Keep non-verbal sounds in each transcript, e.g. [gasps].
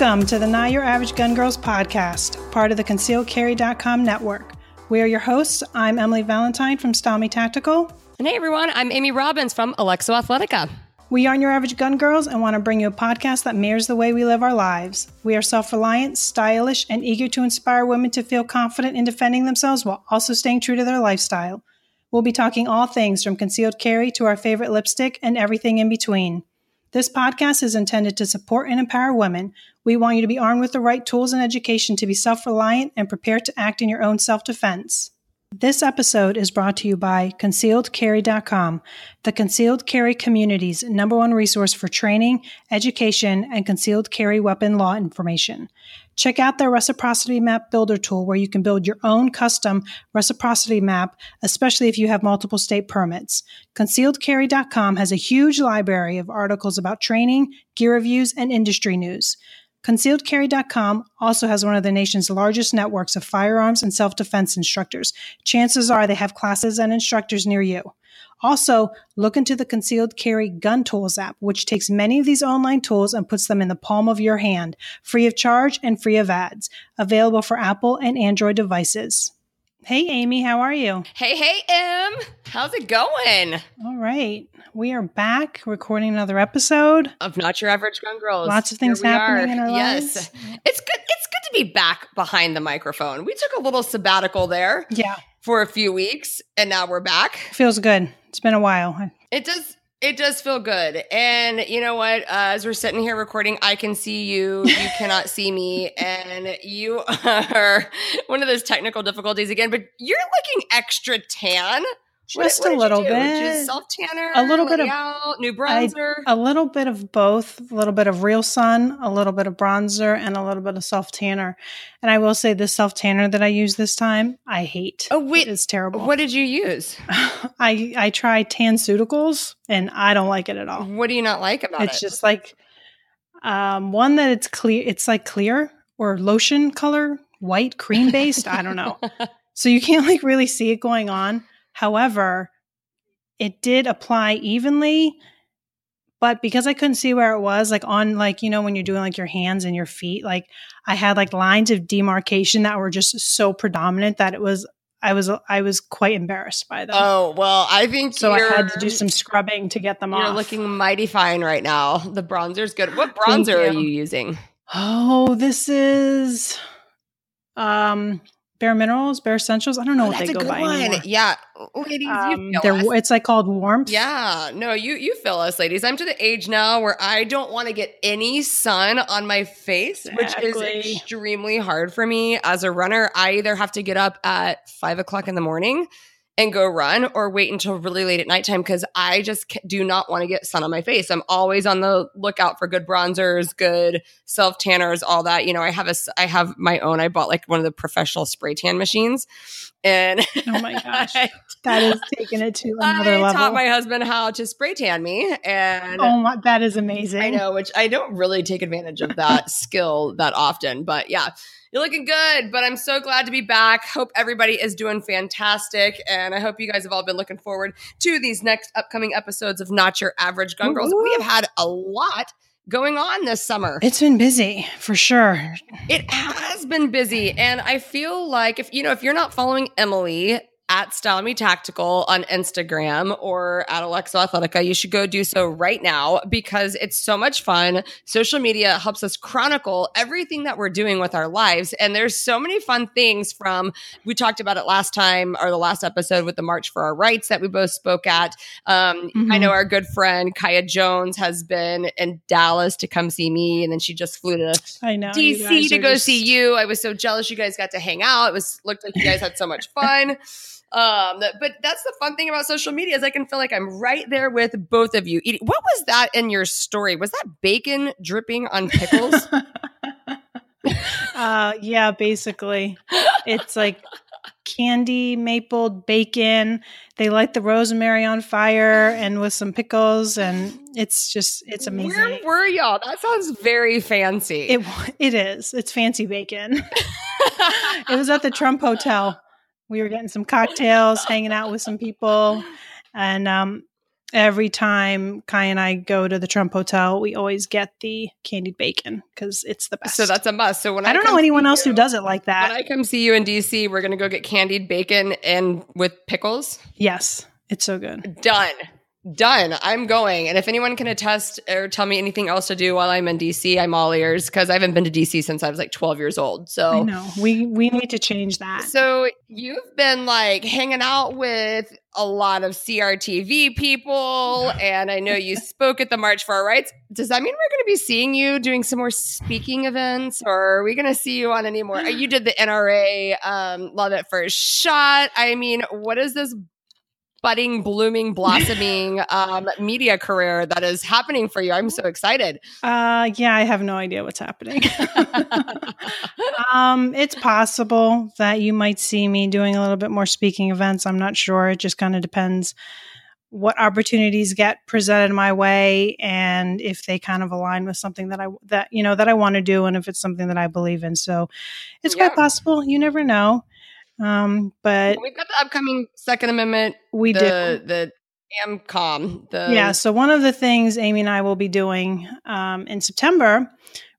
Welcome to the Not Your Average Gun Girls podcast, part of the ConcealedCarry.com network. We are your hosts. I'm Emily Valentine from Styleme Tactical. And hey everyone, I'm Amy Robbins from Alexo Athletica. We aren't your average gun girls and want to bring you a podcast that mirrors the way we live our lives. We are self reliant, stylish, and eager to inspire women to feel confident in defending themselves while also staying true to their lifestyle. We'll be talking all things from concealed carry to our favorite lipstick and everything in between. This podcast is intended to support and empower women. We want you to be armed with the right tools and education to be self reliant and prepared to act in your own self defense. This episode is brought to you by ConcealedCarry.com, the concealed carry community's number one resource for training, education, and concealed carry weapon law information. Check out their Reciprocity Map Builder tool where you can build your own custom reciprocity map, especially if you have multiple state permits. ConcealedCarry.com has a huge library of articles about training, gear reviews, and industry news. ConcealedCarry.com also has one of the nation's largest networks of firearms and self defense instructors. Chances are they have classes and instructors near you. Also, look into the Concealed Carry Gun Tools app, which takes many of these online tools and puts them in the palm of your hand, free of charge and free of ads. Available for Apple and Android devices. Hey, Amy, how are you? Hey, hey, Em. How's it going? All right. We are back recording another episode of Not Your Average Gun Girls. Lots of things happening are. in our yes. lives. It's good. It's good to be back behind the microphone. We took a little sabbatical there. Yeah. For a few weeks, and now we're back. Feels good. It's been a while. It does. It does feel good. And you know what? Uh, as we're sitting here recording, I can see you. You [laughs] cannot see me. And you [laughs] are one of those technical difficulties again, but you're looking extra tan. Just what, what a little bit. Self tanner, a little bit of out, new bronzer, I, a little bit of both. A little bit of real sun, a little bit of bronzer, and a little bit of self tanner. And I will say, the self tanner that I use this time, I hate. Oh wait, it's terrible. What did you use? [laughs] I I tried Tanceuticals, and I don't like it at all. What do you not like about it's it? It's just like um, one that it's clear. It's like clear or lotion color, white cream based. I don't know. [laughs] So you can't like really see it going on. However, it did apply evenly, but because I couldn't see where it was, like on like, you know, when you're doing like your hands and your feet, like I had like lines of demarcation that were just so predominant that it was I was I was quite embarrassed by them. Oh well, I think so. I had to do some scrubbing to get them you're off. You're looking mighty fine right now. The bronzer's good. What bronzer you. are you using? Oh, this is um Bare Minerals, Bare Escentuals. I don't know oh, what they go by one. anymore. Yeah, ladies, um, it's like called Warmth. Yeah, no, you you feel us, ladies. I'm to the age now where I don't want to get any sun on my face, exactly. which is extremely hard for me as a runner. I either have to get up at five o'clock in the morning and go run or wait until really late at nighttime because I just do not want to get sun on my face. I'm always on the lookout for good bronzers, good self tanners, all that. You know, I have a I have my own. I bought like one of the professional spray tan machines. And oh my [laughs] gosh, that is taking it to another I level. taught my husband how to spray tan me, and oh my, that is amazing. I know, which I don't really take advantage of that skill that often, but yeah, you're looking good, but I'm so glad to be back. Hope everybody is doing fantastic. And I hope you guys have all been looking forward to these next upcoming episodes of Not Your Average Gun Girls. We have had a lot going on this summer. It's been busy for sure. It has been busy. And I feel like if you know, if you're not following Emily at Styleme Tactical on Instagram or at Alexo Athletica, you should go do so right now because it's so much fun. Social media helps us chronicle everything that we're doing with our lives. And there's so many fun things from, we talked about it last time or the last episode with the March for Our Rights that we both spoke at. Um, mm-hmm. I know our good friend Kaya Jones has been in Dallas to come see me. And then she just flew to I know, DC to go just... see you. I was so jealous you guys got to hang out. It was looked like you guys had so much [laughs] fun. Um, but that's the fun thing about social media is I can feel like I'm right there with both of you eating. What was that in your story? Was that bacon dripping on pickles? [laughs] uh, yeah, basically, it's like candy maple bacon. They light the rosemary on fire and with some pickles, and it's just it's amazing. Where were y'all? That sounds very fancy. It [laughs] it is. It's fancy bacon. [laughs] it was at the Trump Hotel we were getting some cocktails, hanging out with some people, and um, every time Kai and I go to the Trump Hotel, we always get the candied bacon because it's the best. So that's a must. So when I I, don't know anyone else who does it like that. When. I come see you in DC, we're gonna go get candied bacon and with pickles. yes, it's so good. Done. Done. I'm going. And if anyone can attest or tell me anything else to do while I'm in DC, I'm all ears because I haven't been to DC since I was like 12 years old. I So know we we need to change that. So you've been like hanging out with a lot of CRTV people, and I know you [laughs] spoke at the March for Our Rights. Does that mean we're going to be seeing you doing some more speaking events, or are we going to see you on any more? [gasps] You did the NRA um, Love at First Shot. I mean, what is this? Budding blooming [laughs] blossoming um, media career that is happening for you i'm so excited Uh, yeah, I have no idea what's happening. [laughs] [laughs] um, it's possible that you might see me doing a little bit more speaking events. I'm not sure. It just kind of depends what opportunities get presented my way and if they kind of align with something that I that you know that I want to do and if it's something that I believe in. So it's Yeah. quite possible. You never know. Um, but we've got the upcoming second amendment we do. the the amcom the Yeah. So one of the things Amy and I will be doing um, in September,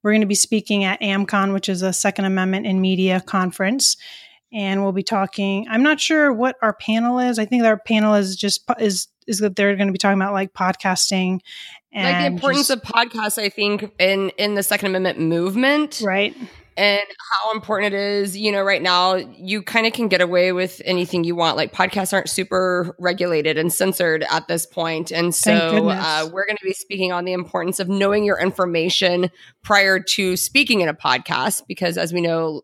we're going to be speaking at AmCon, which is a Second Amendment in Media conference, and we'll be talking. I'm not sure what our panel is. I think our panel is just is is that they're going to be talking about like podcasting and like the importance just- of podcasts i think in in the second amendment movement right. And how important it is you know right now you kind of can get away with anything you want. Like podcasts aren't super regulated and censored at this point and so uh, we're going to be speaking on the importance of knowing your information prior to speaking in a podcast because as we know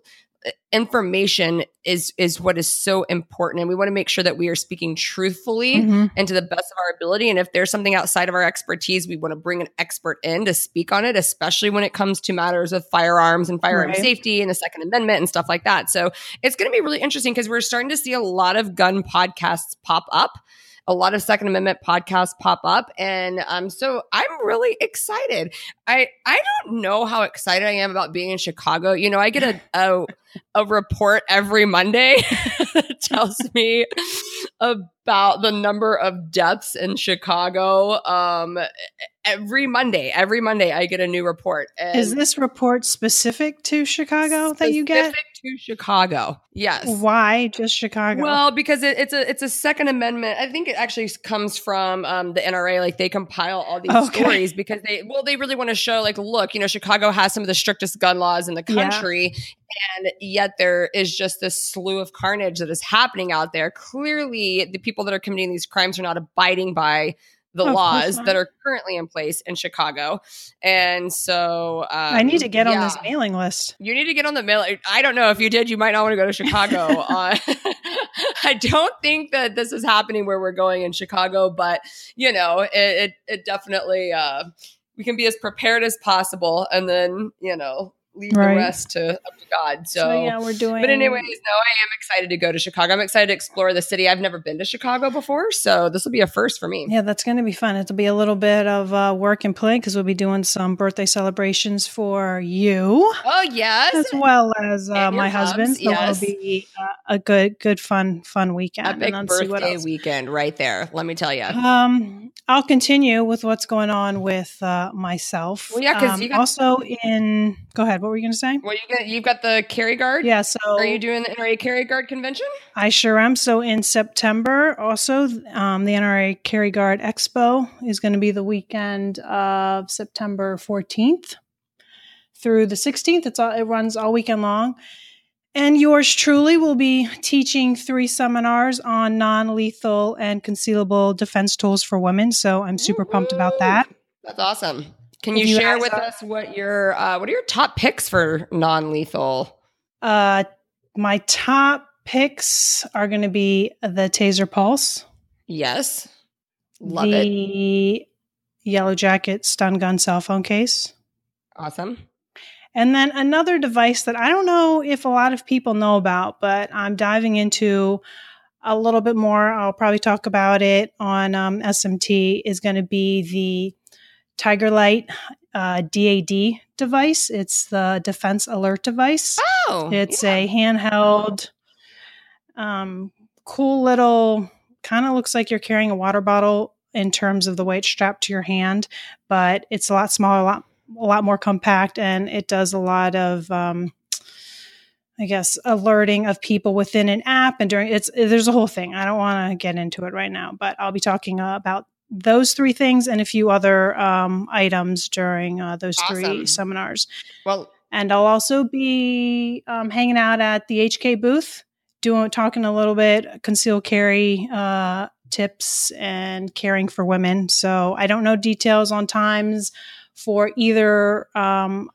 information is is what is so important and we want to make sure that we are speaking truthfully Mhm. and to the best of our ability. And if there's something outside of our expertise, we want to bring an expert in to speak on it, especially when it comes to matters of firearms and firearm Right. safety and the Second Amendment and stuff like that. So it's going to be really interesting because we're starting to see a lot of gun podcasts pop up. A lot of Second Amendment podcasts pop up, and um, so I'm really excited. I I don't know how excited I am about being in Chicago. You know, I get a a, a report every Monday [laughs] that tells me about the number of deaths in Chicago. Um, every Monday, every Monday, I get a new report. And Is this report specific to Chicago that you get? to Chicago? Yes. Why just Chicago? Well, because it, it's a it's a Second Amendment. I think it actually comes from um, the NRA. Like they compile all these Okay. stories because they well they really want to show like look you know Chicago has some of the strictest gun laws in the Yeah. country, and yet there is just this slew of carnage that is happening out there. Clearly, the people that are committing these crimes are not abiding by the laws that are currently in place in Chicago, and so um, I need to get on yeah. this mailing list. You need to get on the mail. I don't know if you did. You might not want to go to Chicago. [laughs] uh, [laughs] I don't think that this is happening where we're going in Chicago, but you know, it it, it definitely uh, we can be as prepared as possible, and then you know leave Right. the rest to up to God. So. So, yeah, we're doing. but anyways, no, I am excited to go to Chicago. I'm excited to explore the city. I've never been to Chicago before, so this will be a first for me. Yeah, that's going to be fun. It'll be a little bit of uh, work and play because we'll be doing some birthday celebrations for you Oh yes, as well as uh, my hubs, husband. So yes. it'll be uh, a good, good, fun, fun weekend. epic and then see what birthday weekend right there. Let me tell you. Um, I'll continue with what's going on with uh, myself. Well, yeah, 'cause Um, got- also in. Go ahead. What were you going to say? Well, you got you've got the carry guard. Yeah. So Are you doing the NRA carry guard convention? I sure am. So in September, also, um, the NRA Carry Guard Expo is going to be the weekend of September 14th through the 16th. It's all, it runs all weekend long. And yours truly will be teaching three seminars on non lethal and concealable defense tools for women. So I'm super pumped about that. That's awesome. Can you, you share with us what your uh, what are your top picks for non lethal? Uh, my top picks are going to be the Taser Pulse. Yes, love it. the Yellow Jacket stun gun cell phone case. Awesome. And then another device that I don't know if a lot of people know about, but I'm diving into a little bit more. I'll probably talk about it on um, SMT, is going to be the Tiger Light uh, DAD device. It's the Defense Alert device. Oh, It's yeah. a handheld, um, cool little, kind of looks like you're carrying a water bottle in terms of the way it's strapped to your hand, but it's a lot smaller, a lot a lot more compact, and it does a lot of um, I guess alerting of people within an app and during it's there's a whole thing. I don't want to get into it right now, but I'll be talking uh, about those three things and a few other um, items during uh, those awesome. three seminars. Well, and I'll also be um, hanging out at the HK booth, doing talking a little bit concealed carry uh, tips and caring for women. So I don't know details on times for either um,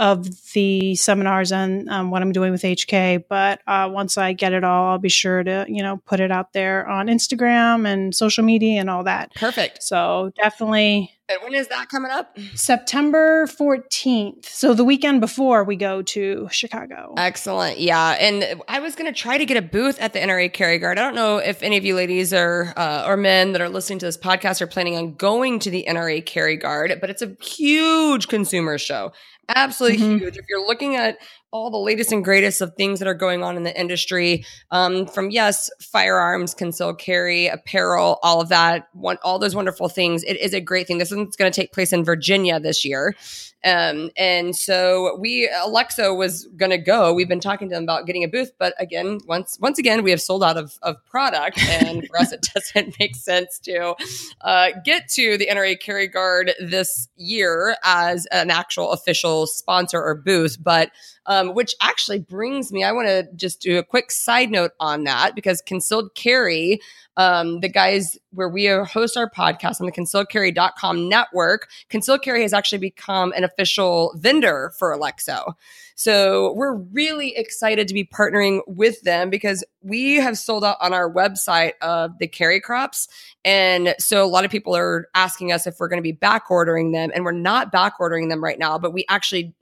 of the seminars and um, what I'm doing with HK. But uh, once I get it all, I'll be sure to you know put it out there on Instagram and social media and all that. Perfect. So definitely. And when is that coming up? September 14th. So the weekend before we go to Chicago. Excellent. Yeah. And I was going to try to get a booth at the NRA Carry Guard. I don't know if any of you ladies are, uh, or men that are listening to this podcast are planning on going to the NRA Carry Guard, but it's a huge consumer show. Absolutely mm-hmm. huge. If you're looking at all the latest and greatest of things that are going on in the industry, um, from yes, firearms, concealed carry, apparel, all of that, one, all those wonderful things. It is a great thing. This is going to take place in Virginia this year. Um, and so we, Alexo was going to go. We've been talking to them about getting a booth, but again, once once again, we have sold out of, of product, and for us, it [laughs] doesn't make sense to uh, get to the NRA Carry Guard this year as an actual official sponsor or booth. But um, which actually brings me, I want to just do a quick side note on that because concealed carry um, the guys where we host our podcast on the concealedcarry.com network, concealed carry has actually become an official vendor for Alexo. So we're really excited to be partnering with them because we have sold out on our website of the carry crops. And so a lot of people are asking us if we're going to be back ordering them and we're not back ordering them right now, but we actually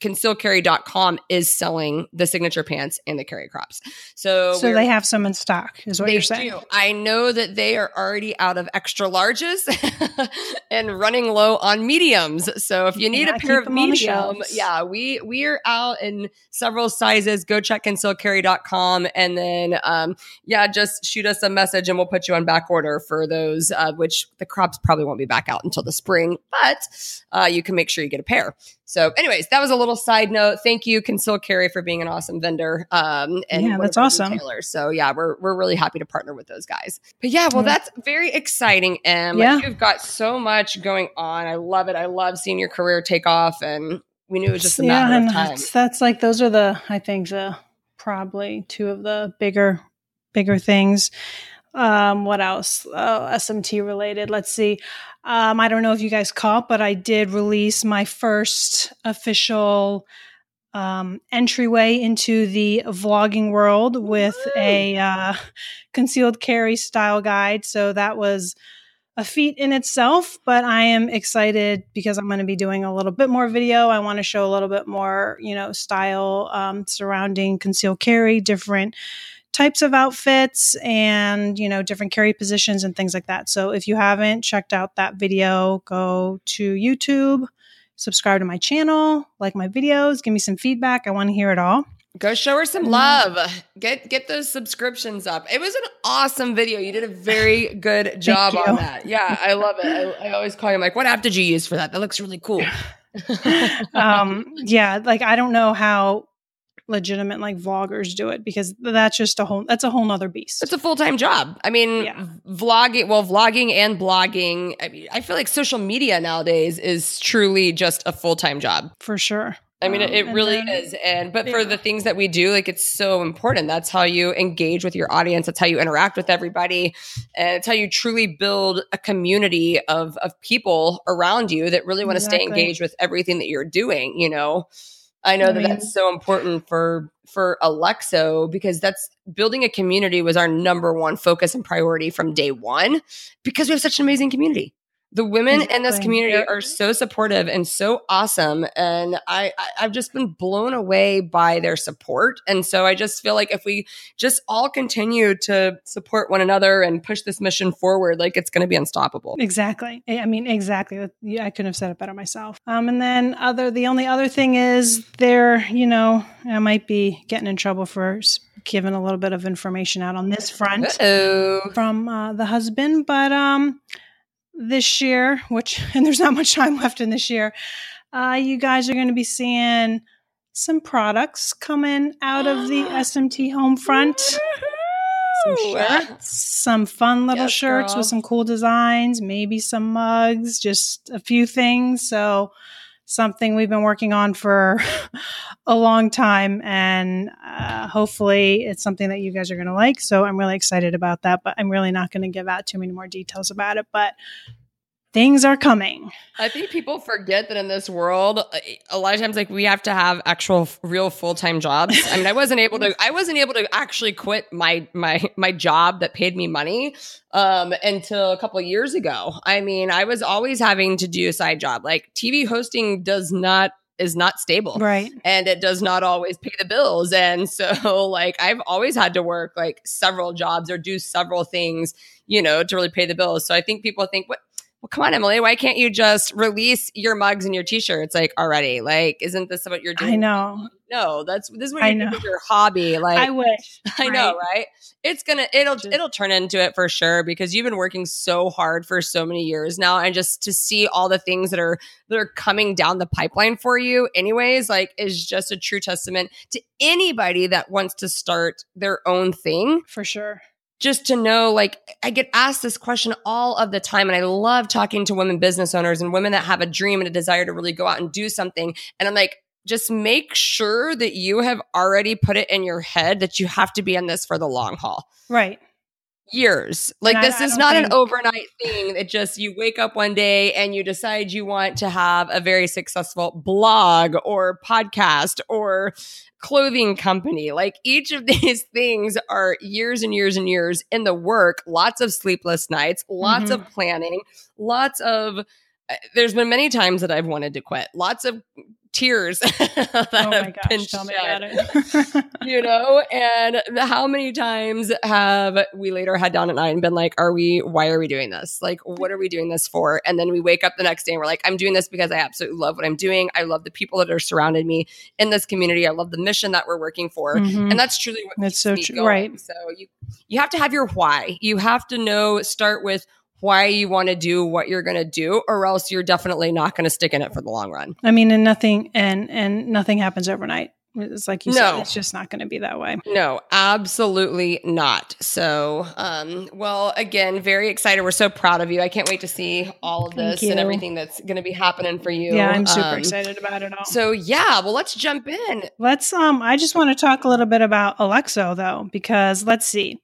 concealcarry.com is selling the signature pants and the carry crops. So So they have some in stock is what you're saying. Do. I know that they are already out of extra larges [laughs] and running low on mediums. So if you need yeah, a pair of medium, yeah, we we are out in several sizes. Go check concealcarry.com and then um yeah, just shoot us a message and we'll put you on back order for those uh, which the crops probably won't be back out until the spring, but uh, you can make sure you get a pair. So, anyways, that was a little side note. Thank you, Conceal Carry, for being an awesome vendor. Um, and yeah, that's awesome. Retailers. So, yeah, we're we're really happy to partner with those guys. But yeah, well, that's very exciting, Em. Yeah. Like, you've got so much going on. I love it. I love seeing your career take off, and we knew it was just a yeah, matter of time. That's, that's like those are the I think the probably two of the bigger bigger things. Um, what else? Oh, SMT related. Let's see. Um, I don't know if you guys caught, but I did release my first official um, entryway into the vlogging world with a uh, [laughs] concealed carry style guide. So that was a feat in itself, but I am excited because I'm going to be doing a little bit more video. I want to show a little bit more, you know, style um, surrounding concealed carry, different types of outfits and you know different carry positions and things like that. So if you haven't checked out that video go to youtube subscribe to my channel like my videos give me some feedback. I want to hear it all. Go show her some love. Get get those subscriptions up. It was an awesome video. You did a very good [laughs] job on that. Yeah i love it. I, I always call you I'm like what app did you use for that? That looks really cool. [laughs] Um yeah like i don't know how legitimate like vloggers do it because that's just a whole that's a whole nother beast. It's a full time job. I mean, yeah. vlogging, well, vlogging and blogging. I mean, I feel like social media nowadays is truly just a full time job for sure. I mean, um, it, really then, is. And, but yeah. for the things that we do, like it's so important. That's how you engage with your audience. That's how you interact with everybody. And it's how you truly build a community of, of people around you that really want to exactly. stay engaged with everything that you're doing, you know? I know I that mean, that's so important for for Alexo because that's building a community was our number one focus and priority from day one because we have such an amazing community the women exactly. in this community are so supportive and so awesome and I, I have just been blown away by their support and so i just feel like if we just all continue to support one another and push this mission forward like it's going to be unstoppable. Exactly. I mean exactly. I couldn't have said it better myself. Um and then other the only other thing is there you know i might be getting in trouble for giving a little bit of information out on this front Uh-oh. from uh, the husband but um this year, which, [laughs] and there's not much time left in this year, uh, you guys are going to be seeing some products coming out of the [gasps] SMT home front. Some shirts, some fun little Yes, shirts girl. with some cool designs, maybe some mugs, just a few things. So, something we've been working on for [laughs] a long time, and uh, hopefully, it's something that you guys are going to like. So, I'm really excited about that, but I'm really not going to give out too many more details about it. But things are coming. I think people forget that in this world, a lot of times, like we have to have actual, real full time jobs. I mean, I wasn't able to, I wasn't able to actually quit my my my job that paid me money um, until a couple of years ago. I mean, I was always having to do a side job. Like TV hosting does not is not stable Right. and it does not always pay the bills. And so, [laughs] like, I've always had to work like several jobs or do several things, you know, to really pay the bills. So I think people think, what? Well, come on, Emily. Why can't you just release your mugs and your t-shirts like already? Like, isn't this what you're doing? I know. No, that's this is what you do know. with your hobby. Like, I wish. [laughs] I know, right? It's gonna it'll Just- it'll turn into it for sure because you've been working so hard for so many years now, and just to see all the things that are that are coming down the pipeline for you, anyways, like is just a true testament to anybody that wants to start their own thing For sure. Just to know like I get asked this question all of the time and I love talking to women business owners and women that have a dream and a desire to really go out and do something and I'm like just make sure that you have already put it in your head that you have to be in this for the long haul. Right. years. Like And this I is not an overnight thing. That just you wake up one day and you decide you want to have a very successful blog or podcast or clothing company. Like each of [laughs] these things are years and years and years in the work. Lots of sleepless nights lots of planning lots of uh, there's been many times that I've wanted to quit. Lots of tears [laughs] that oh my have been gosh. Me shed [laughs] you know and how many times have we later had down at night and been like are we why are we doing this like what are we doing this for and then we wake up the next day and we're like i'm doing this because i absolutely love what i'm doing i love the people that are surrounded me in this community i love the mission that we're working for Mhm. and that's truly what That's so true, going. right. so you you have to have your why you have to know start with why you want to do what you're going to do or else you're definitely not going to stick in it for the long run I mean, and nothing and and nothing happens overnight. It's like you No. said, it's just not going to be that way. No, absolutely not. So, um, well, again, very excited. We're so proud of you. I can't wait to see all of Thank this and everything that's going to be happening for you. Yeah, I'm super Um, excited about it all. So, yeah, well, let's jump in. Let's um I just want to talk a little bit about Alexo though because let's see.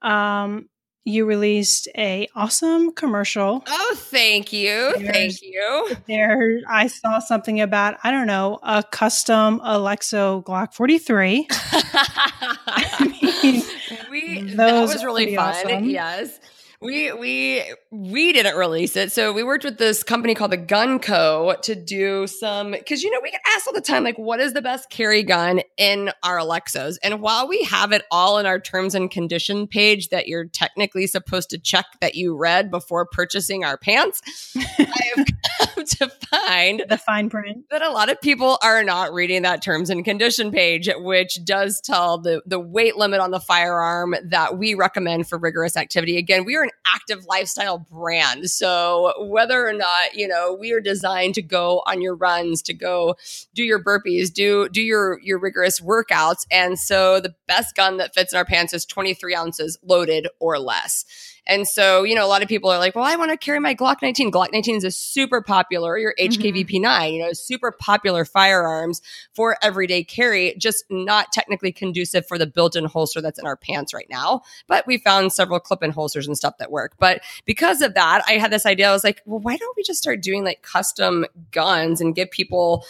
Um you released a awesome commercial. Oh, thank you. There's- Thank you. There I saw something about I don't know, a custom Alexo Glock 43. [laughs] I mean, [laughs] we that was really fun. awesome. Yes. We we we didn't release it. So we worked with this company called the Gun Co to do some because you know we get asked all the time like what is the best carry gun in our Alexos? And while we have it all in our terms and condition page that you're technically supposed to check that you read before purchasing our pants, [laughs] I have [laughs] to find the fine print. that a lot of people are not reading that terms and condition page, which does tell the, the weight limit on the firearm that we recommend for rigorous activity. Again, we are an active lifestyle brand. So whether or not, you know, we are designed to go on your runs, to go do your burpees, do do your your rigorous workouts. And so the best gun that fits in our pants is 23 ounces loaded or less. And so, you know, a lot of people are like, well, I want to carry my Glock 19. Glock 19 is a super popular, your mm-hmm. HKVP 9, you know, super popular firearms for everyday carry, just not technically conducive for the built in holster that's in our pants right now. But we found several clip in holsters and stuff that work. But because of that, I had this idea. I was like, well, why don't we just start doing like custom guns and give people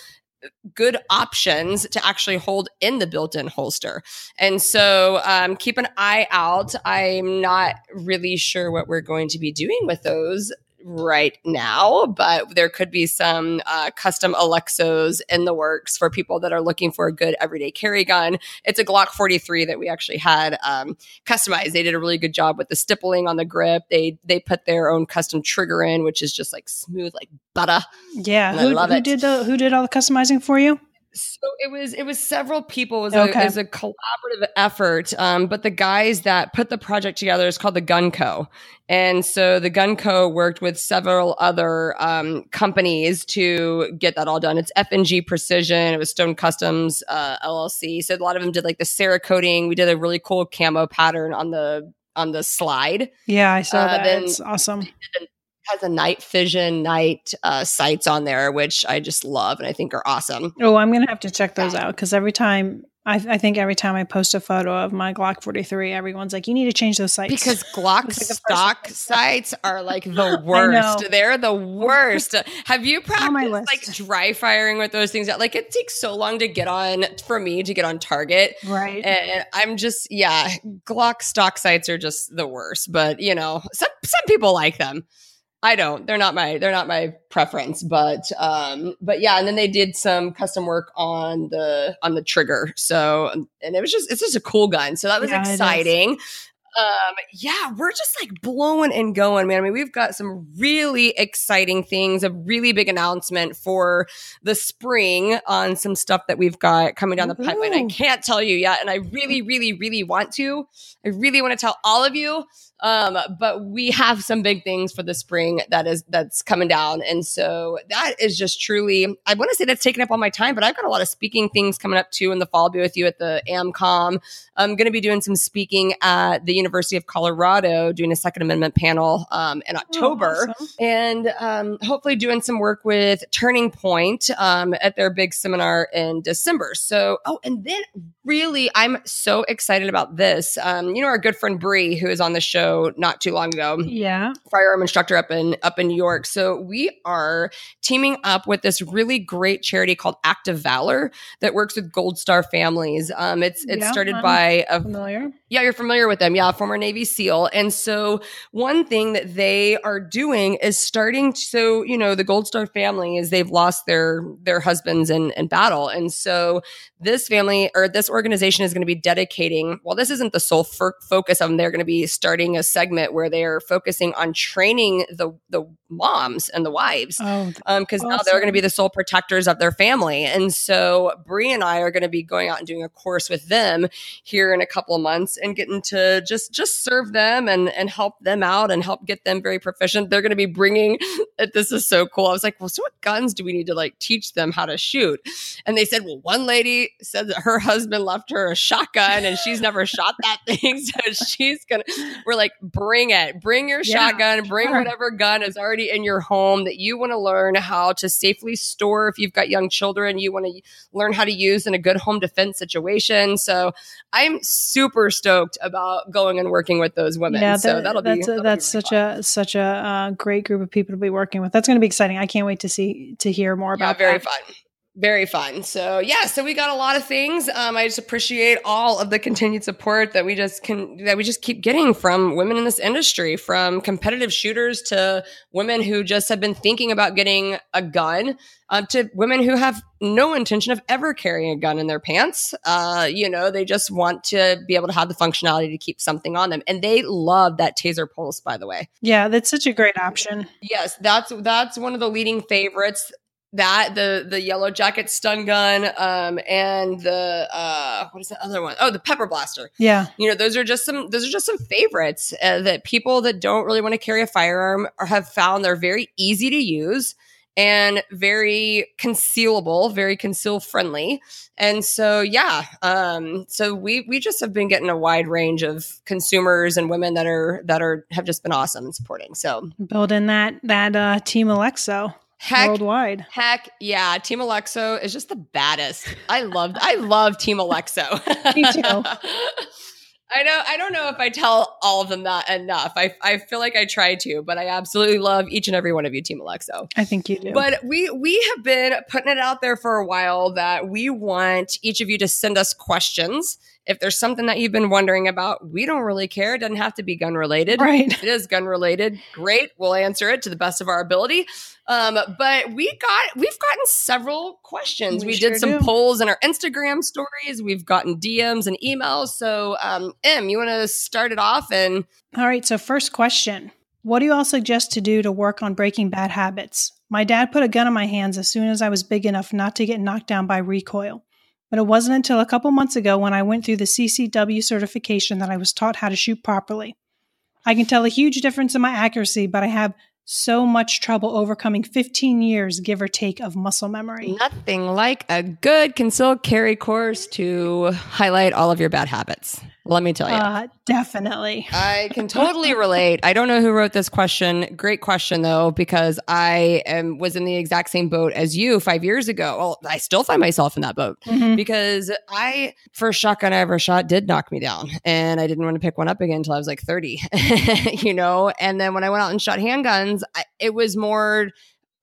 good options to actually hold in the built-in holster. And so um, keep an eye out. I'm not really sure what we're going to be doing with those right now, but there could be some uh, custom Alexos in the works for people that are looking for a good everyday carry gun. It's a Glock 43 that we actually had um, customized. They did a really good job with the stippling on the grip. They they put their own custom trigger in, which is just like smooth like butter. Yeah, who, love who it. did the who did all the customizing for you? So it was it was several people. It was, Okay. a, it was a collaborative effort. Um, but the guys that put the project together is called the Gun Co. And so the Gun Co. worked with several other um, companies to get that all done. It's FNG Precision. It was Stone Customs uh, LLC. So a lot of them did like the Cerakoting. We did a really cool camo pattern on the on the slide. Yeah, I saw Uh, that. then- it's awesome. Has a night vision night uh, sights on there, which I just love and I think are awesome. Oh, I'm gonna have to check those out because every time I, I think every time I post a photo of my Glock 43, everyone's like, "You need to change those sights." Because [laughs] Glock like stock sights are like the [laughs] worst. They're the worst. [laughs] Have you practiced like dry firing with those things? Like it takes so long to get on for me to get on target. right, And I'm just, yeah, Glock stock sights are just the worst. But you know, some some people like them. I don't. They're not my they're not my preference, but um but yeah, and then they did some custom work on the on the trigger. So and it was just it's just a cool gun. So that was Yeah, exciting. Um yeah, we're just like blowing and going, man. I mean, we've got some really exciting things, a really big announcement for the spring on some stuff that we've got coming down the pipeline. I can't tell you yet, and I really really really want to. I really want to tell all of you um but we have some big things for the spring that is that's coming down and so that is just truly i want to say that's taken up all my time but i've got a lot of speaking things coming up too in the fall i'll be with you at the amcom i'm going to be doing some speaking at the university of colorado doing a second amendment panel um, in october Oh, awesome. and um, hopefully doing some work with Turning Point um, at their big seminar in December. So, oh, and then really, I'm so excited about this. Um, you know, our good friend Bree, who is on the show not too long ago, Yeah, firearm instructor up in up in New York. So we are teaming up with this really great charity called Active Valor that works with Gold Star families. Um, it's it's Yeah, started I'm by a familiar. yeah, you're familiar with them. Yeah, former Navy SEAL. And so one thing that they are doing is starting so, you know, the Gold Star family is they've lost their their husbands in, in battle. And so this family or this organization is going to be dedicating, well, this isn't the sole fo- focus of them. They're going to be starting a segment where they are focusing on training the the moms and the wives Oh, because um, now they're going to be the sole protectors of their family. And so Bree and I are going to be going out and doing a course with them here in a couple of months and getting to just just just serve them and and help them out and help get them very proficient. They're going to be bringing. [laughs] This is so cool. I was like, well, so what guns do we need to like teach them how to shoot? And they said, well, one lady said that her [laughs] husband left her a shotgun and she's never shot that [laughs] thing, so she's gonna. We're like, bring it, bring your Yeah, shotgun, bring sure. whatever gun is already in your home that you want to learn how to safely store. If you've got young children, you want to learn how to use in a good home defense situation. So I'm super stoked about going and working with those women. yeah, so that- that'll be that's a, that'll be that's really such fun. a such a uh, great group of people to be working with. That's going to be exciting. I can't wait to see to hear more yeah, about. very that. fun. Very fun. So yeah, so we got a lot of things. Um, I just appreciate all of the continued support that we just can that we just keep getting from women in this industry, from competitive shooters to women who just have been thinking about getting a gun, uh, to women who have no intention of ever carrying a gun in their pants. Uh, you know, they just want to be able to have the functionality to keep something on them, and they love that Taser Pulse. By the way, Yeah, that's such a great option. Yes, that's that's one of the leading favorites. That the the yellow jacket stun gun, um, and the uh, what is the other one? Oh, the pepper blaster. Yeah, You know, those are just some those are just some favorites uh, that people that don't really want to carry a firearm or have found they're very easy to use and very concealable, very conceal friendly. And so, yeah, um, so we we just have been getting a wide range of consumers and women that are that are have just been awesome and supporting. So building that that uh, team Alexo heck worldwide. Heck yeah, Team Alexo is just the baddest. I love I love Team Alexo. [laughs] Me too. I know I don't know if I tell all of them that enough. I I feel like I try to, but I absolutely love each and every one of you, Team Alexo. I think you do. But we we have been putting it out there for a while that we want each of you to send us questions. If there's something that you've been wondering about, we don't really care. It doesn't have to be gun related. right. If it is gun related, great. We'll answer it to the best of our ability. Um, but we got we've gotten several questions. We We, sure did some do. polls in our Instagram stories. We've gotten DMs and emails. So um, Em, you want to start it off and All right. So first question. What do you all suggest to do to work on breaking bad habits? My dad put a gun in my hands as soon as I was big enough not to get knocked down by recoil. But it wasn't until a couple months ago when I went through the CCW certification that I was taught how to shoot properly. I can tell a huge difference in my accuracy, but I have so much trouble overcoming 15 years, give or take, of muscle memory. Nothing like a good concealed carry course to highlight all of your bad habits. Let me tell you. Uh, definitely. I can [laughs] totally relate. I don't know who wrote this question. Great question though, because I am was in the exact same boat as you five years ago. Well, I still find myself in that boat mm-hmm. because I first shotgun I ever shot did knock me down, and I didn't want to pick one up again until I was like thirty. [laughs] you know, and then when I went out and shot handguns, I, it was more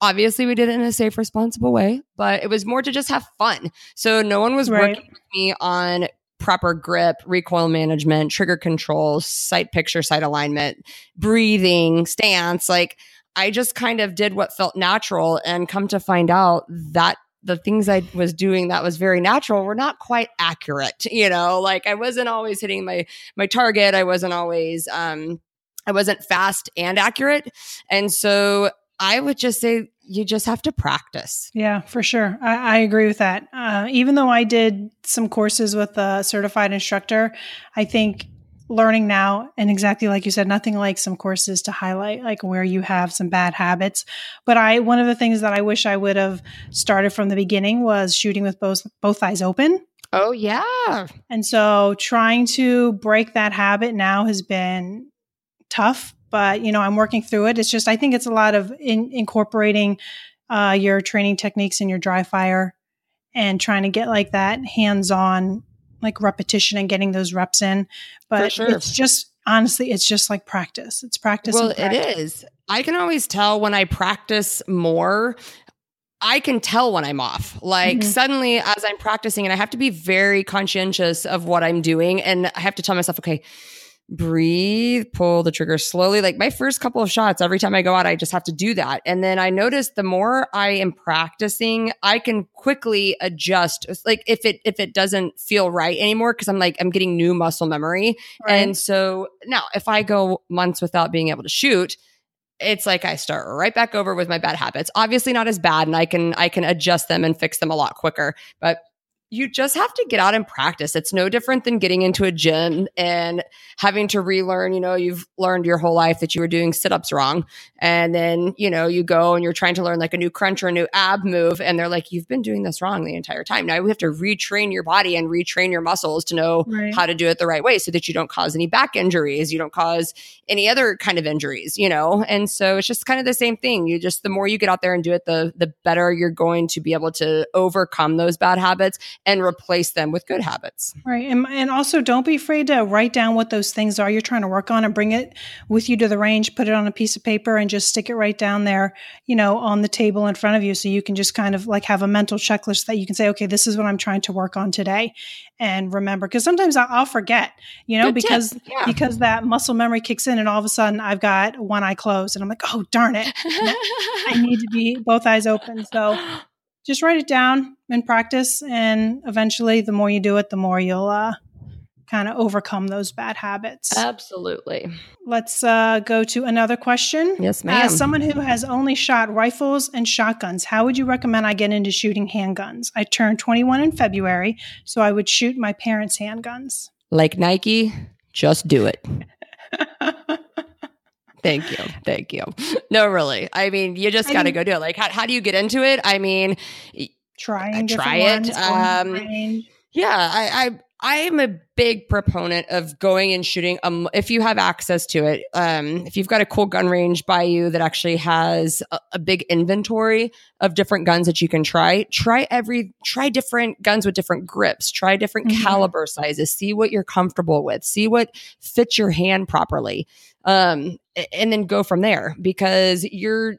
obviously we did it in a safe responsible way but it was more to just have fun so no one was right. working with me on proper grip, recoil management, trigger control, sight picture, sight alignment, breathing, stance. Like I just kind of did what felt natural and come to find out that the things I was doing that was very natural were not quite accurate. You know, like I wasn't always hitting my my target. I wasn't always um I wasn't fast and accurate. And so I would just say you just have to practice. Yeah, for sure. I, I agree with that. Uh, even though I did some courses with a certified instructor, I think learning now and exactly like you said nothing like some courses to highlight like where you have some bad habits but i one of the things that i wish i would have started from the beginning was shooting with both both eyes open oh yeah and so trying to break that habit now has been tough but you know i'm working through it it's just i think it's a lot of in, incorporating uh, your training techniques in your dry fire and trying to get like that hands-on like repetition and getting those reps in but sure. it's just honestly it's just like practice it's practice well practice. it is i can always tell when i practice more I can tell when I'm off. Like mm-hmm. suddenly, as I'm practicing, and I have to be very conscientious of what I'm doing, and I have to tell myself, okay, breathe, pull the trigger slowly. Like my first couple of shots, every time I go out, I just have to do that. And then I noticed the more I am practicing, I can quickly adjust. Like if it if it doesn't feel right anymore, because I'm like I'm getting new muscle memory. Right. And so now if I go months without being able to shoot, it's like I start right back over with my bad habits. Obviously not as bad and I can I can adjust them and fix them a lot quicker. But you just have to get out and practice. It's no different than getting into a gym and having to relearn. You know, you've learned your whole life that you were doing sit ups wrong. And then, you know, you go and you're trying to learn like a new crunch or a new ab move. And they're like, you've been doing this wrong the entire time. Now we have to retrain your body and retrain your muscles to know right. how to do it the right way so that you don't cause any back injuries. You don't cause any other kind of injuries, you know? And so it's just kind of the same thing. You just, the more you get out there and do it, the, the better you're going to be able to overcome those bad habits and replace them with good habits. Right. And, and also don't be afraid to write down what those things are you're trying to work on and bring it with you to the range, put it on a piece of paper and just stick it right down there, you know, on the table in front of you. So you can just kind of like have a mental checklist that you can say, okay, this is what I'm trying to work on today. And remember, because sometimes I'll, I'll, forget, you know, good because, yeah. because that muscle memory kicks in and all of a sudden I've got one eye closed and I'm like, oh, darn it. I need to be both eyes open. So [gasps] [laughs] just write it down and practice. And eventually, the more you do it, the more you'll uh, kind of overcome those bad habits. Absolutely. Let's uh, go to another question. Yes, ma'am. As someone who has only shot rifles and shotguns, how would you recommend I get into shooting handguns? I turned 21 in February, so I would shoot my parents' handguns. Like Nike, just do it. Thank you. Thank you. No, really. I mean, you just got to go do it. Like, how, how do you get into it? I mean, trying, try it. Um, yeah, I, I, am a big proponent of going and shooting. Um, if you have access to it, um, if you've got a cool gun range by you that actually has a, a, big inventory of different guns that you can try, try every, try different guns with different grips, try different mm-hmm. caliber sizes, see what you're comfortable with, see what fits your hand properly, um, and then go from there because you're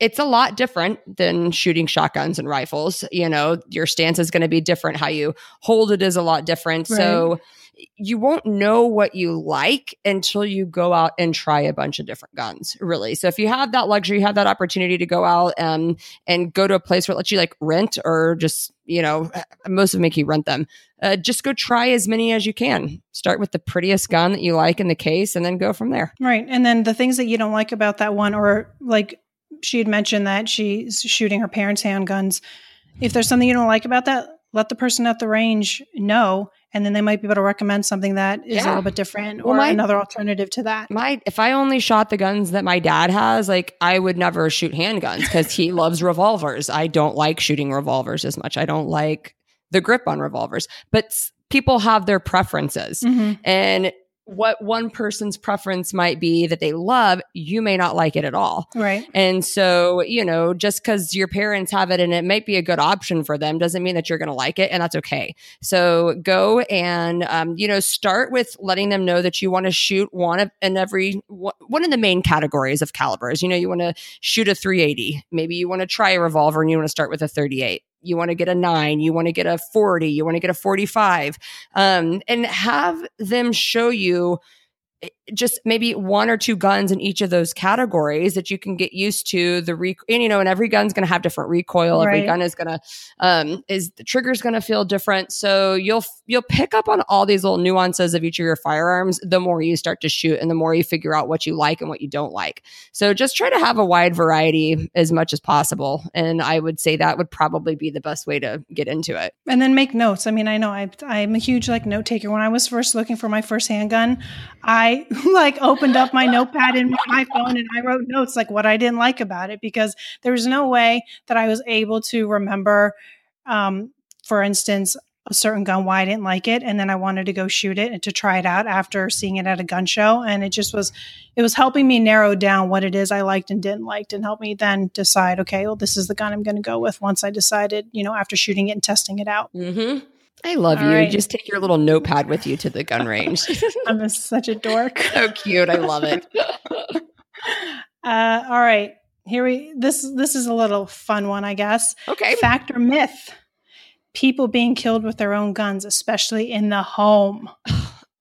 it's a lot different than shooting shotguns and rifles. You know, your stance is going to be different. How you hold it is a lot different. Right. So you won't know what you like until you go out and try a bunch of different guns, really. So if you have that luxury, you have that opportunity to go out and and go to a place where it lets you like rent or just you know, most of them make you rent them. Uh, just go try as many as you can. Start with the prettiest gun that you like in the case and then go from there. Right. And then the things that you don't like about that one, or like she had mentioned that she's shooting her parents' handguns. If there's something you don't like about that, let the person at the range know and then they might be able to recommend something that is yeah. a little bit different or well, my, another alternative to that. My if I only shot the guns that my dad has, like I would never shoot handguns because he [laughs] loves revolvers. I don't like shooting revolvers as much. I don't like the grip on revolvers, but people have their preferences. Mm-hmm. And what one person's preference might be that they love, you may not like it at all. Right. And so, you know, just because your parents have it and it might be a good option for them doesn't mean that you're going to like it. And that's okay. So go and, um, you know, start with letting them know that you want to shoot one of in every one of the main categories of calibers. You know, you want to shoot a 380. Maybe you want to try a revolver and you want to start with a 38 you want to get a nine, you want to get a 40, you want to get a 45, um, and have them show you just maybe one or two guns in each of those categories that you can get used to the re and you know and every gun's going to have different recoil. Right. every gun is going to um is the trigger's going to feel different. So you'll you'll pick up on all these little nuances of each of your firearms the more you start to shoot and the more you figure out what you like and what you don't like. So just try to have a wide variety as much as possible and i would say that would probably be the best way to get into it. And then make notes. I mean i know i i'm a huge like note taker. When i was first looking for my first handgun i I [laughs] like opened up my notepad in my phone and I wrote notes like what I didn't like about it because there was no way that I was able to remember, um, for instance, a certain gun why I didn't like it, and then I wanted to go shoot it and to try it out after seeing it at a gun show, and it just was it was helping me narrow down what it is I liked and didn't like, and help me then decide, okay, well, this is the gun I'm going to go with once I decided, you know, after shooting it and testing it out. Mm-hmm. I love All you. Right. Just take your little notepad with you to the gun range. [laughs] I'm a, such a dork. [laughs] so cute. I love it. [laughs] Uh, all right. Here we this this is a little fun one, I guess. Okay. Fact or myth? People being killed with their own guns, especially in the home.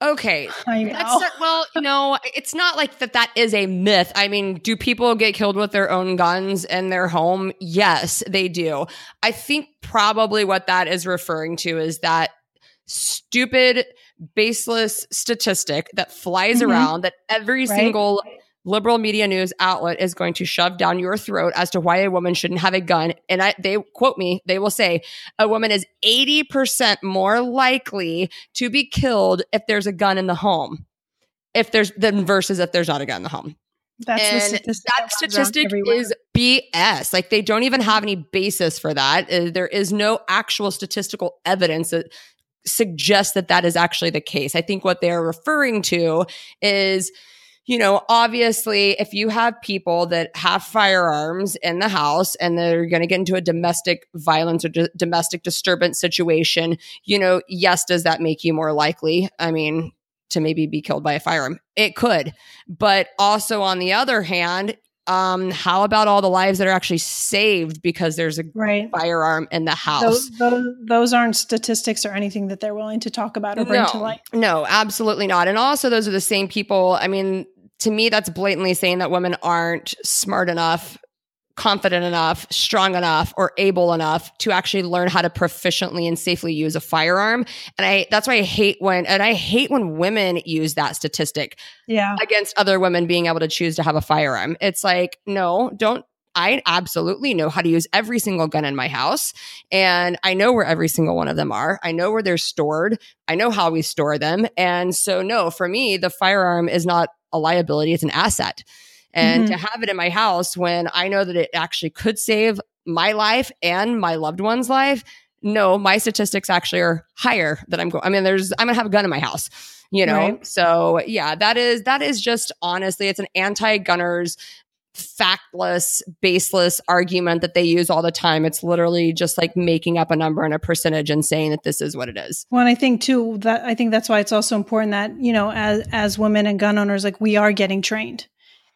Okay. I know. well, you know, it's not like that that is a myth. I mean, do people get killed with their own guns in their home? Yes, they do. I think probably what that is referring to is that stupid baseless statistic that flies mm-hmm. around that every right. single liberal media news outlet is going to shove down your throat as to why a woman shouldn't have a gun. And I, they quote me, they will say a woman is 80% more likely to be killed if there's a gun in the home. If there's than versus if there's not a gun in the home. That's and statistic that statistic is BS. Like they don't even have any basis for that. Uh, there is no actual statistical evidence that suggests that that is actually the case. I think what they're referring to is you know, obviously, if you have people that have firearms in the house and they're going to get into a domestic violence or d- domestic disturbance situation, you know, yes, does that make you more likely? I mean, to maybe be killed by a firearm? It could. But also, on the other hand, um, how about all the lives that are actually saved because there's a right. firearm in the house? Those, those, those, aren't statistics or anything that they're willing to talk about or bring no, to light. No, absolutely not. And also, those are the same people. I mean, to me, that's blatantly saying that women aren't smart enough, confident enough, strong enough, or able enough to actually learn how to proficiently and safely use a firearm. And I that's why I hate when and I hate when women use that statistic yeah. against other women being able to choose to have a firearm. It's like, no, don't I absolutely know how to use every single gun in my house. And I know where every single one of them are. I know where they're stored. I know how we store them. And so, no, for me, the firearm is not a liability, it's an asset. And mm-hmm. to have it in my house when I know that it actually could save my life and my loved one's life, no, my statistics actually are higher than I'm going. I mean, there's, I'm gonna have a gun in my house, you know? Right. So yeah, that is, that is just honestly, it's an anti gunners factless, baseless argument that they use all the time. It's literally just like making up a number and a percentage and saying that this is what it is. Well, and I think too that I think that's why it's also important that, you know, as as women and gun owners, like we are getting trained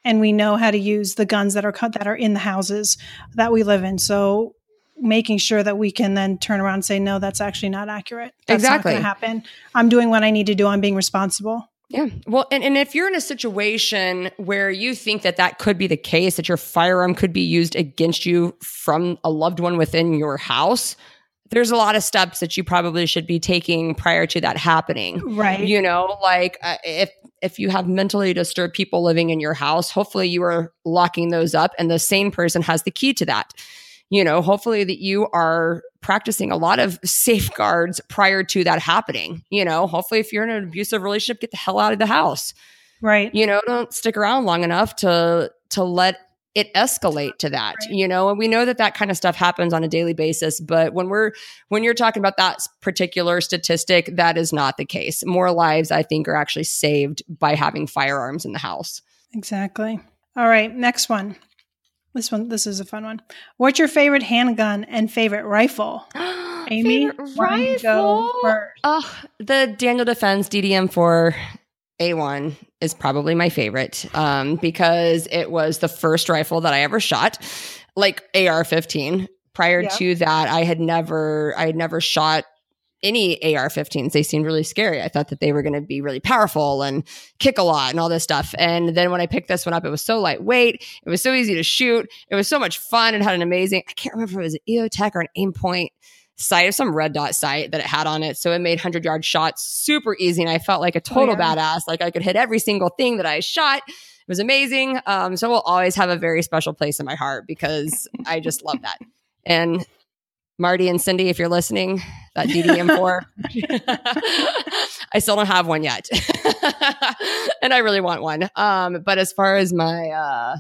and we know how to use the guns that are cut that are in the houses that we live in. So making sure that we can then turn around and say, no, that's actually not accurate. That's exactly. not going to happen. I'm doing what I need to do. I'm being responsible. Yeah. Well, and, and if you're in a situation where you think that that could be the case, that your firearm could be used against you from a loved one within your house, there's a lot of steps that you probably should be taking prior to that happening. Right. You know, like uh, if if you have mentally disturbed people living in your house, hopefully you are locking those up and the sane person has the key to that. You know, hopefully that you are practicing a lot of safeguards prior to that happening. You know, hopefully if you're in an abusive relationship, get the hell out of the house. Right. You know, don't stick around long enough to to let it escalate to that right. you know and we know that that kind of stuff happens on a daily basis but when we're when you're talking about that particular statistic that is not the case more lives i think are actually saved by having firearms in the house exactly all right next one this one this is a fun one. What's your favorite handgun and favorite rifle? [gasps] Amy favorite rifle? oh the daniel defense ddm4 a1 is probably my favorite um, because it was the first rifle that I ever shot, like AR 15. Prior to that, I had never, I had never shot any AR 15s. They seemed really scary. I thought that they were going to be really powerful and kick a lot and all this stuff. And then when I picked this one up, it was so lightweight. It was so easy to shoot. It was so much fun and had an amazing, I can't remember if it was an EOTech or an Aimpoint sight of some red dot sight that it had on it. So it made 100 yard shots super easy. And I felt like a oh, total oh, yeah. badass. Like I could hit every single thing that I shot. It was amazing. Um, so it will always have a very special place in my heart because I just love that. And Marty and Cindy, if you're listening, that DDM4, [laughs] [laughs] I still don't have one yet. [laughs] and I really want one. Um, but as far as my, uh,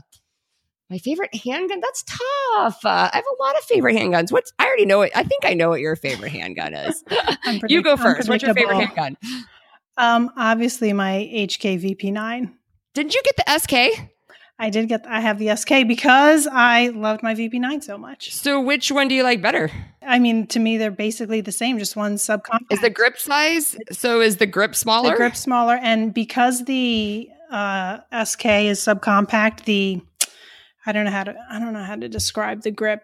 my favorite handgun? That's tough. Uh, I have a lot of favorite handguns. What's I already know it. I think I know what your favorite handgun is. you go first. What's your favorite handgun? Um, obviously my HK VP9. Didn't you get the SK? I did get. I have the SK because I loved my VP9 so much. So, which one do you like better? I mean, to me, they're basically the same. Just one subcompact. Is the grip size? So, is the grip smaller? The grip smaller, and because the uh, SK is subcompact, the I don't know how to I don't know how to describe the grip.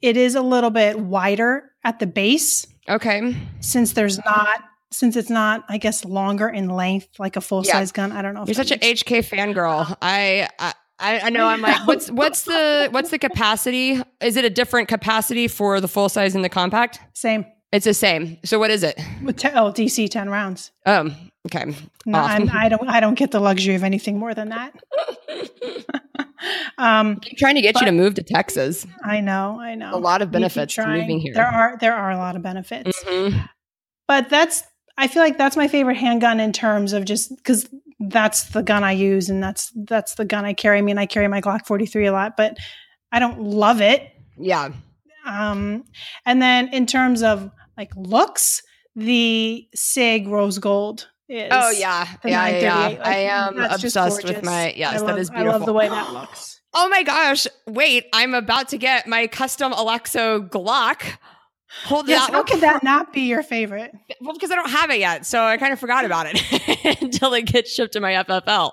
It is a little bit wider at the base. Okay. Since there's not since it's not, I guess, longer in length like a full size yeah. gun. I don't know. You're such an HK fangirl. I, I I, know I'm like, what's what's [laughs] the what's the capacity? Is it a different capacity for the full size and the compact? Same. It's the same. So what is it? With te- oh, DC ten rounds. Um. Okay. No, I'm, I don't. I don't get the luxury of anything more than that. [laughs] um, keep trying to get you to move to Texas. I know. I know. A lot of benefits moving here. There are there are a lot of benefits. Mm-hmm. But that's. I feel like that's my favorite handgun in terms of just because that's the gun I use and that's that's the gun I carry. I mean, I carry my Glock 43 a lot, but I don't love it. Yeah. Um, and then in terms of like looks, the Sig Rose Gold is. Oh yeah, yeah, yeah. Like, I am obsessed with my yes. Love, that is beautiful. I love the way that looks. [gasps] Oh my gosh! Wait, I'm about to get my custom Alexo Glock Hold yes, how could that not be your favorite? Well, because I don't have it yet, so I kind of forgot about it [laughs] until it gets shipped to my FFL.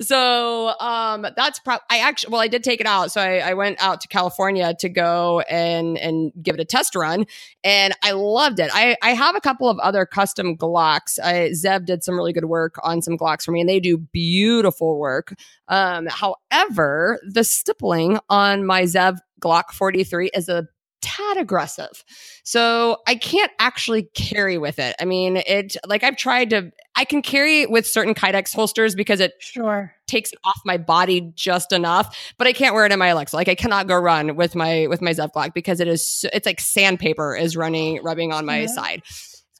So um, that's probably I actually well I did take it out, so I, I, went out to California to go and and give it a test run, and I loved it. I I have a couple of other custom Glocks. I, Zev did some really good work on some Glocks for me, and they do beautiful work. Um, however, the stippling on my Zev Glock 43 is a tad aggressive. So I can't actually carry with it. I mean, it like I've tried to I can carry it with certain Kydex holsters because it sure takes it off my body just enough, but I can't wear it in my Alexo. Like I cannot go run with my with my Zev Glock because it is it's like sandpaper is running rubbing on my yeah. side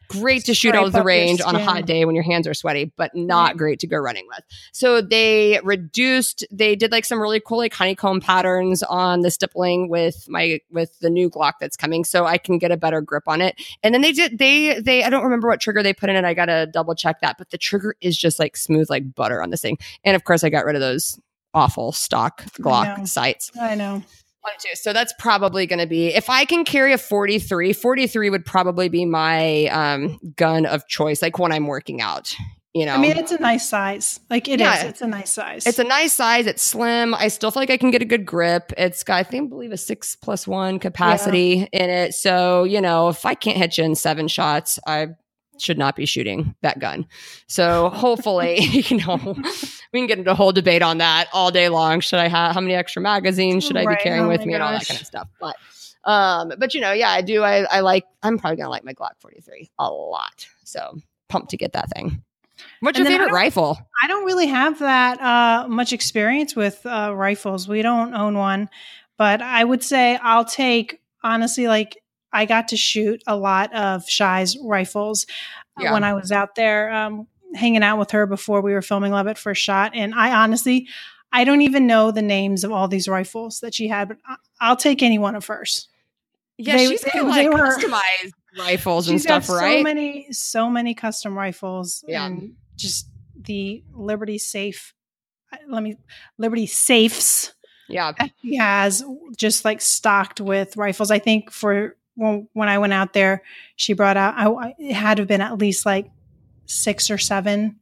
great to shoot out of the range on a hot day when your hands are sweaty, but not great to go running with. So they reduced, they did like some really cool like honeycomb patterns on the stippling with my with the new Glock that's coming, so I can get a better grip on it. And then they did they they I don't remember what trigger they put in it. I gotta double check that, but the trigger is just like smooth like butter on this thing. And of course, I got rid of those awful stock Glock I sights. I know. So that's probably going to be if I can carry a 43, 43 would probably be my um, gun of choice, like when I'm working out. You know, I mean, it's a nice size. Like it yeah, is. It's a nice size. It's a nice size. It's slim. I still feel like I can get a good grip. It's got, I think, believe a six plus one capacity yeah. in it. So you know, if I can't hit you in seven shots, I should not be shooting that gun. So hopefully, [laughs] you know, we can get into a whole debate on that all day long. Should I have how many extra magazines should I right. be carrying oh with me gosh. and all that kind of stuff? But Um, but you know, yeah, I do. I, I like. I'm probably gonna like my Glock 43 a lot. So pumped to get that thing. What's And your then I favorite rifle? I don't really have that uh, much experience with uh, rifles. We don't own one, but I would say I'll take honestly like I got to shoot a lot of Shy's rifles uh, Yeah. when I was out there um, hanging out with her before we were filming Love at First Shot, and I honestly I don't even know the names of all these rifles that she had, but I- I'll take any one of hers. Yeah, They- she's they- got they like were- customized rifles and stuff, right? so many so many custom rifles Yeah. and just the Liberty Safe. Let me Liberty Safes yeah. she has just like stocked with rifles. I think for when, when I went out there, she brought out, I, I- it had to have been at least like six or seven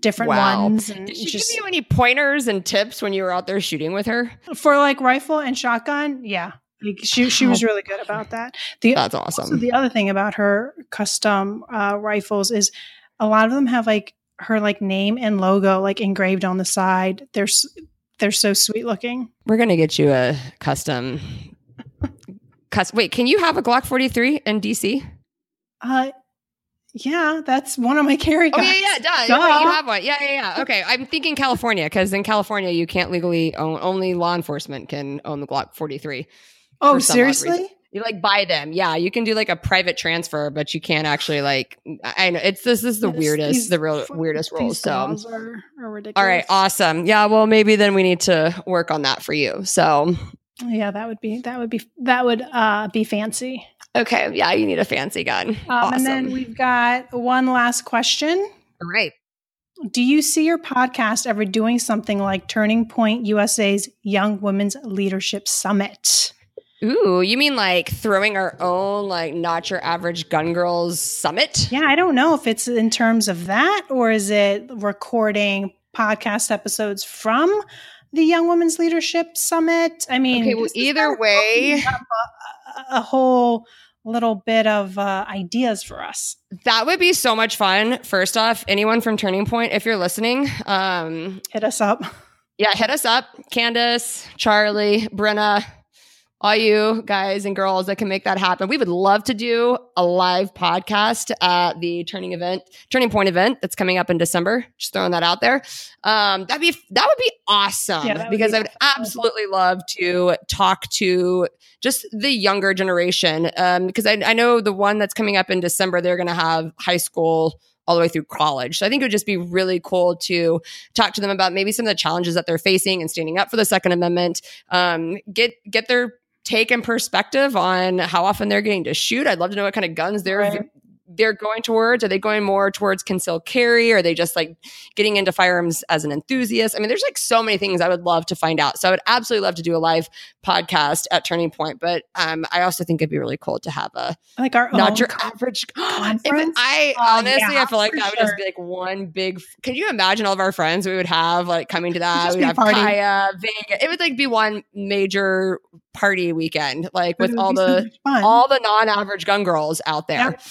different Wow. ones. And Did she just give you any pointers and tips when you were out there shooting with her? for like rifle and shotgun. Yeah. Like she, she was really good about that. The, That's also, awesome. the other thing about her custom uh, rifles is a lot of them have like her like name and logo like engraved on the side. They're, they're so sweet looking. We're gonna get you a custom. Wait, can you have a Glock 43 in DC? Uh, yeah, that's one of my carry Oh yeah, yeah, duh. Duh. You have one. Yeah, yeah, yeah. Okay, I'm thinking California because in California you can't legally own. Only law enforcement can own the Glock 43. Oh, for some odd seriously? You like buy them. Yeah, you can do like a private transfer, but you can't actually like. I know it's this is the Yes, weirdest, these the real weirdest rules. So. are, are. All right, awesome. Yeah, well, maybe then we need to work on that for you. So, Yeah, that would be that would be that would uh, be fancy. okay, yeah, you need a fancy gun. Um, awesome. And then we've got one last question. All right. Do you see your podcast ever doing something like Turning Point USA's Young Women's Leadership Summit? Ooh, you mean like throwing our own like not your average gun girls summit? Yeah, I don't know if it's in terms of that or is it recording podcast episodes from the Young Women's Leadership Summit? I mean, Okay, well, either way- a, a whole little bit of uh, ideas for us. That would be so much fun. First off, anyone from Turning Point, if you're listening, um, Hit us up. yeah, hit us up. Candace, Charlie, Brenna, all you guys and girls that can make that happen. We would love to do a live podcast at the Turning event, Turning Point event that's coming up in December. Just throwing that out there. Um, that'd be that would be awesome Yeah, would because be I would awesome. absolutely love to talk to just the younger generation. Um, because I, I know the one that's coming up in December, they're going to have high school all the way through college. So I think it would just be really cool to talk to them about maybe some of the challenges that they're facing and standing up for the Second Amendment. Um, get get their take and perspective on how often they're getting to shoot. I'd love to know what kind of guns they're Right. They're going towards. Are they going more towards concealed carry? Are they just like getting into firearms as an enthusiast? I mean, there's like so many things I would love to find out. So I would absolutely love to do a live podcast at Turning Point. But um, I also think it'd be really cool to have a Like our not your average. [gasps] Conference? I Oh, honestly, yeah, I feel like that would sure. just be like one big. Could you imagine all of our friends we would have like coming to that? We'd have party. Kaya, Vega. It would like be one major party weekend, like with all be so the all the non-average gun girls out there. Yep.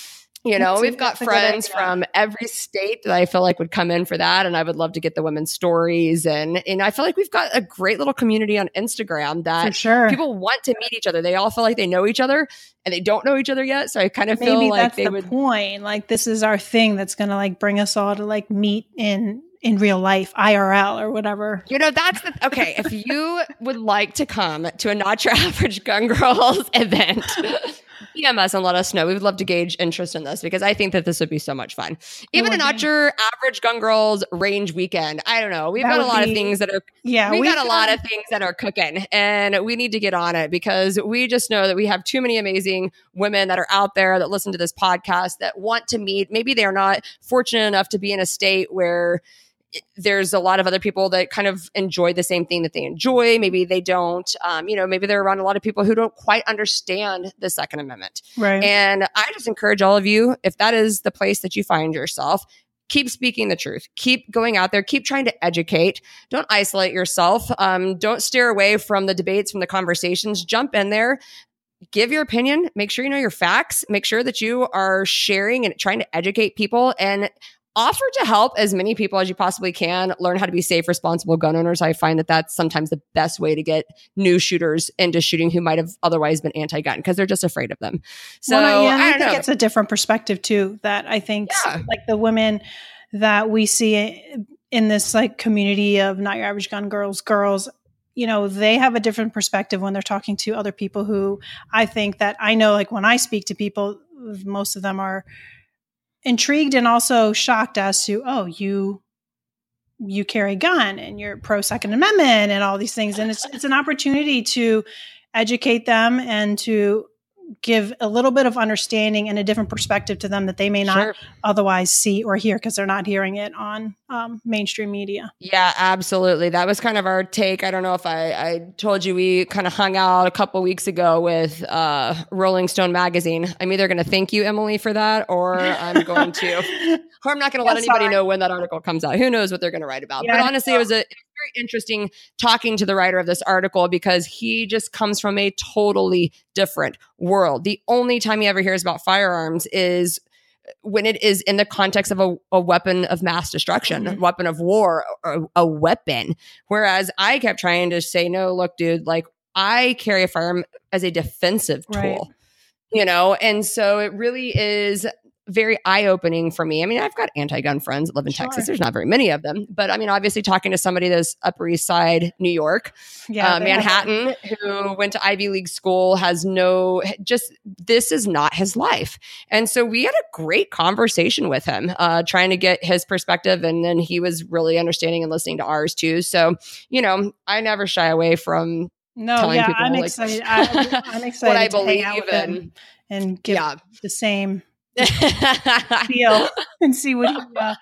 You [laughs] know, we've got that's a good friends from every state that I feel like would come in for that, and I would love to get the women's stories. And and I feel like we've got a great little community on Instagram that sure. people want to meet each other. They all feel like they know each other, and they don't know each other yet. So I kind of feel Maybe like that's they the would. point. Like this is our thing that's gonna like bring us all to like meet in in real life, IRL or whatever. You know, that's the okay. If you would like to come to a Not Your [laughs] Average Gun Girls [laughs] event, DM us and let us know. We would love to gauge interest in this because I think that this would be so much fun. Even a would Not. Your Average Gun Girls range weekend. I don't know. We've That got a lot be- of things that are Yeah, we we've got a lot of things that are cooking and we need to get on it because we just know that we have too many amazing women that are out there that listen to this podcast that want to meet maybe they're not fortunate enough to be in a state where there's a lot of other people that kind of enjoy the same thing that they enjoy maybe they don't um, you know maybe they're around a lot of people who don't quite understand the second amendment right. and I just encourage all of you, if that is the place that you find yourself, keep speaking the truth. Keep going out there. Keep trying to educate. Don't isolate yourself. Um, don't steer away from the debates, from the conversations. Jump in there. Give your opinion. Make sure you know your facts. Make sure that you are sharing and trying to educate people. And offer to help as many people as you possibly can learn how to be safe, responsible gun owners. I find that that's sometimes the best way to get new shooters into shooting who might have otherwise been anti-gun because they're just afraid of them. So well, yeah, I, I, think know. it's a different perspective too. That I think, Yeah. like the women that we see in this like community of not your average gun girls, girls. You know, they have a different perspective when they're talking to other people who I think that I know, like when I speak to people, most of them are intrigued and also shocked as to oh you you carry a gun and you're pro second amendment and all these things. And it's it's an opportunity to educate them and to give a little bit of understanding and a different perspective to them that they may not Sure. otherwise see or hear because they're not hearing it on um, mainstream media Yeah, absolutely. That was kind of our take. I don't know if I, I told you we kind of hung out a couple weeks ago with uh, Rolling Stone magazine. I'm either going to thank you, Emily, for that, or I'm going to, [laughs] or I'm not going to let anybody know when that article comes out. Who knows what they're going to write about? Yeah, but honestly, it was a it was very interesting talking to the writer of this article because he just comes from a totally different world. The only time he ever hears about firearms is when it is in the context of a, a weapon of mass destruction, a Mhm. weapon of war, or a weapon. Whereas I kept trying to say, no, look, dude, like I carry a firearm as a defensive tool, Right. you know? And so it really is very eye opening for me. I mean, I've got anti gun friends that live in Sure. Texas. There's not very many of them, but I mean, obviously, talking to somebody that's Upper East Side, New York, yeah uh, they have- Manhattan, who went to Ivy League school, has no, just this is not his life. And so we had a great conversation with him, uh, trying to get his perspective. And then he was really understanding and listening to ours too. So, you know, I never shy away from no yeah people, i'm like, excited [laughs] I, i'm excited what I believe out with him and and give yeah. the same [laughs] feel and see what he, uh,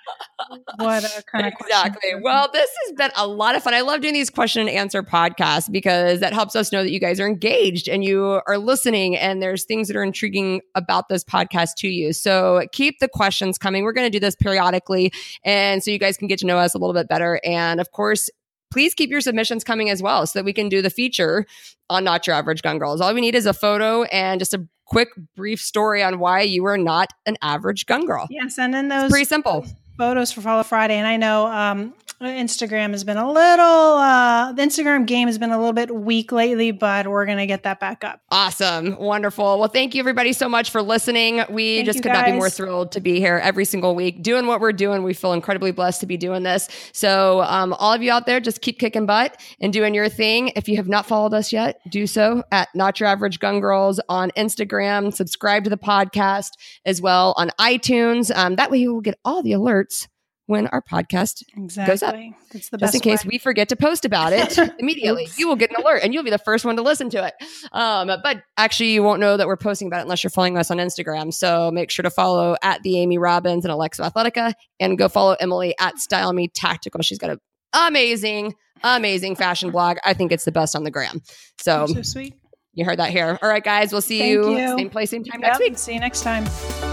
what uh, kind of exactly. Well, this has been a lot of fun. I love doing these question and answer podcasts because that helps us know that you guys are engaged and you are listening and there's things that are intriguing about this podcast to you. So keep the questions coming. We're going to do this periodically and so you guys can get to know us a little bit better and of course Please keep your submissions coming as well so that we can do the feature on Not Your Average Gun Girls. All we need is a photo and just a quick, brief story on why you are not an average gun girl. Yes, and in those Pretty simple. Photos for Follow Friday, and I know um, Instagram has been a little. Uh, the Instagram game has been a little bit weak lately, but we're gonna get that back up. Awesome. Wonderful. Well, thank you everybody so much for listening. We Thank just could not be more thrilled to be here every single week doing what we're doing. We feel incredibly blessed to be doing this. So, um, all of you out there, just keep kicking butt and doing your thing. If you have not followed us yet, do so at Not Your Average Gun Girls on Instagram. Subscribe to the podcast as well on iTunes. Um, that way you will get all the alerts when our podcast Exactly. It's the just best in case way. we forget to post about it [laughs] immediately. You will get an alert and you'll be the first one to listen to it. Um, but actually, you won't know that we're posting about it unless you're following us on Instagram. So make sure to follow at the Amy Robbins and Alexo Athletica and go follow Emily at Style Me Tactical. She's got an amazing, amazing fashion blog. I think it's the best on the gram. So so sweet. you heard that here. All right, guys, we'll see you, you. same place, same time Yep, next week. See you next time.